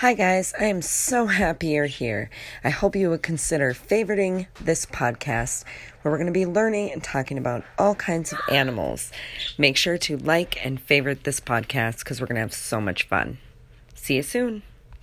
Hi, guys. I am so happy you're here. I hope you would consider favoriting this podcast where we're going to be learning and talking about all kinds of animals. Make sure to like and favorite this podcast because we're going to have so much fun. See you soon.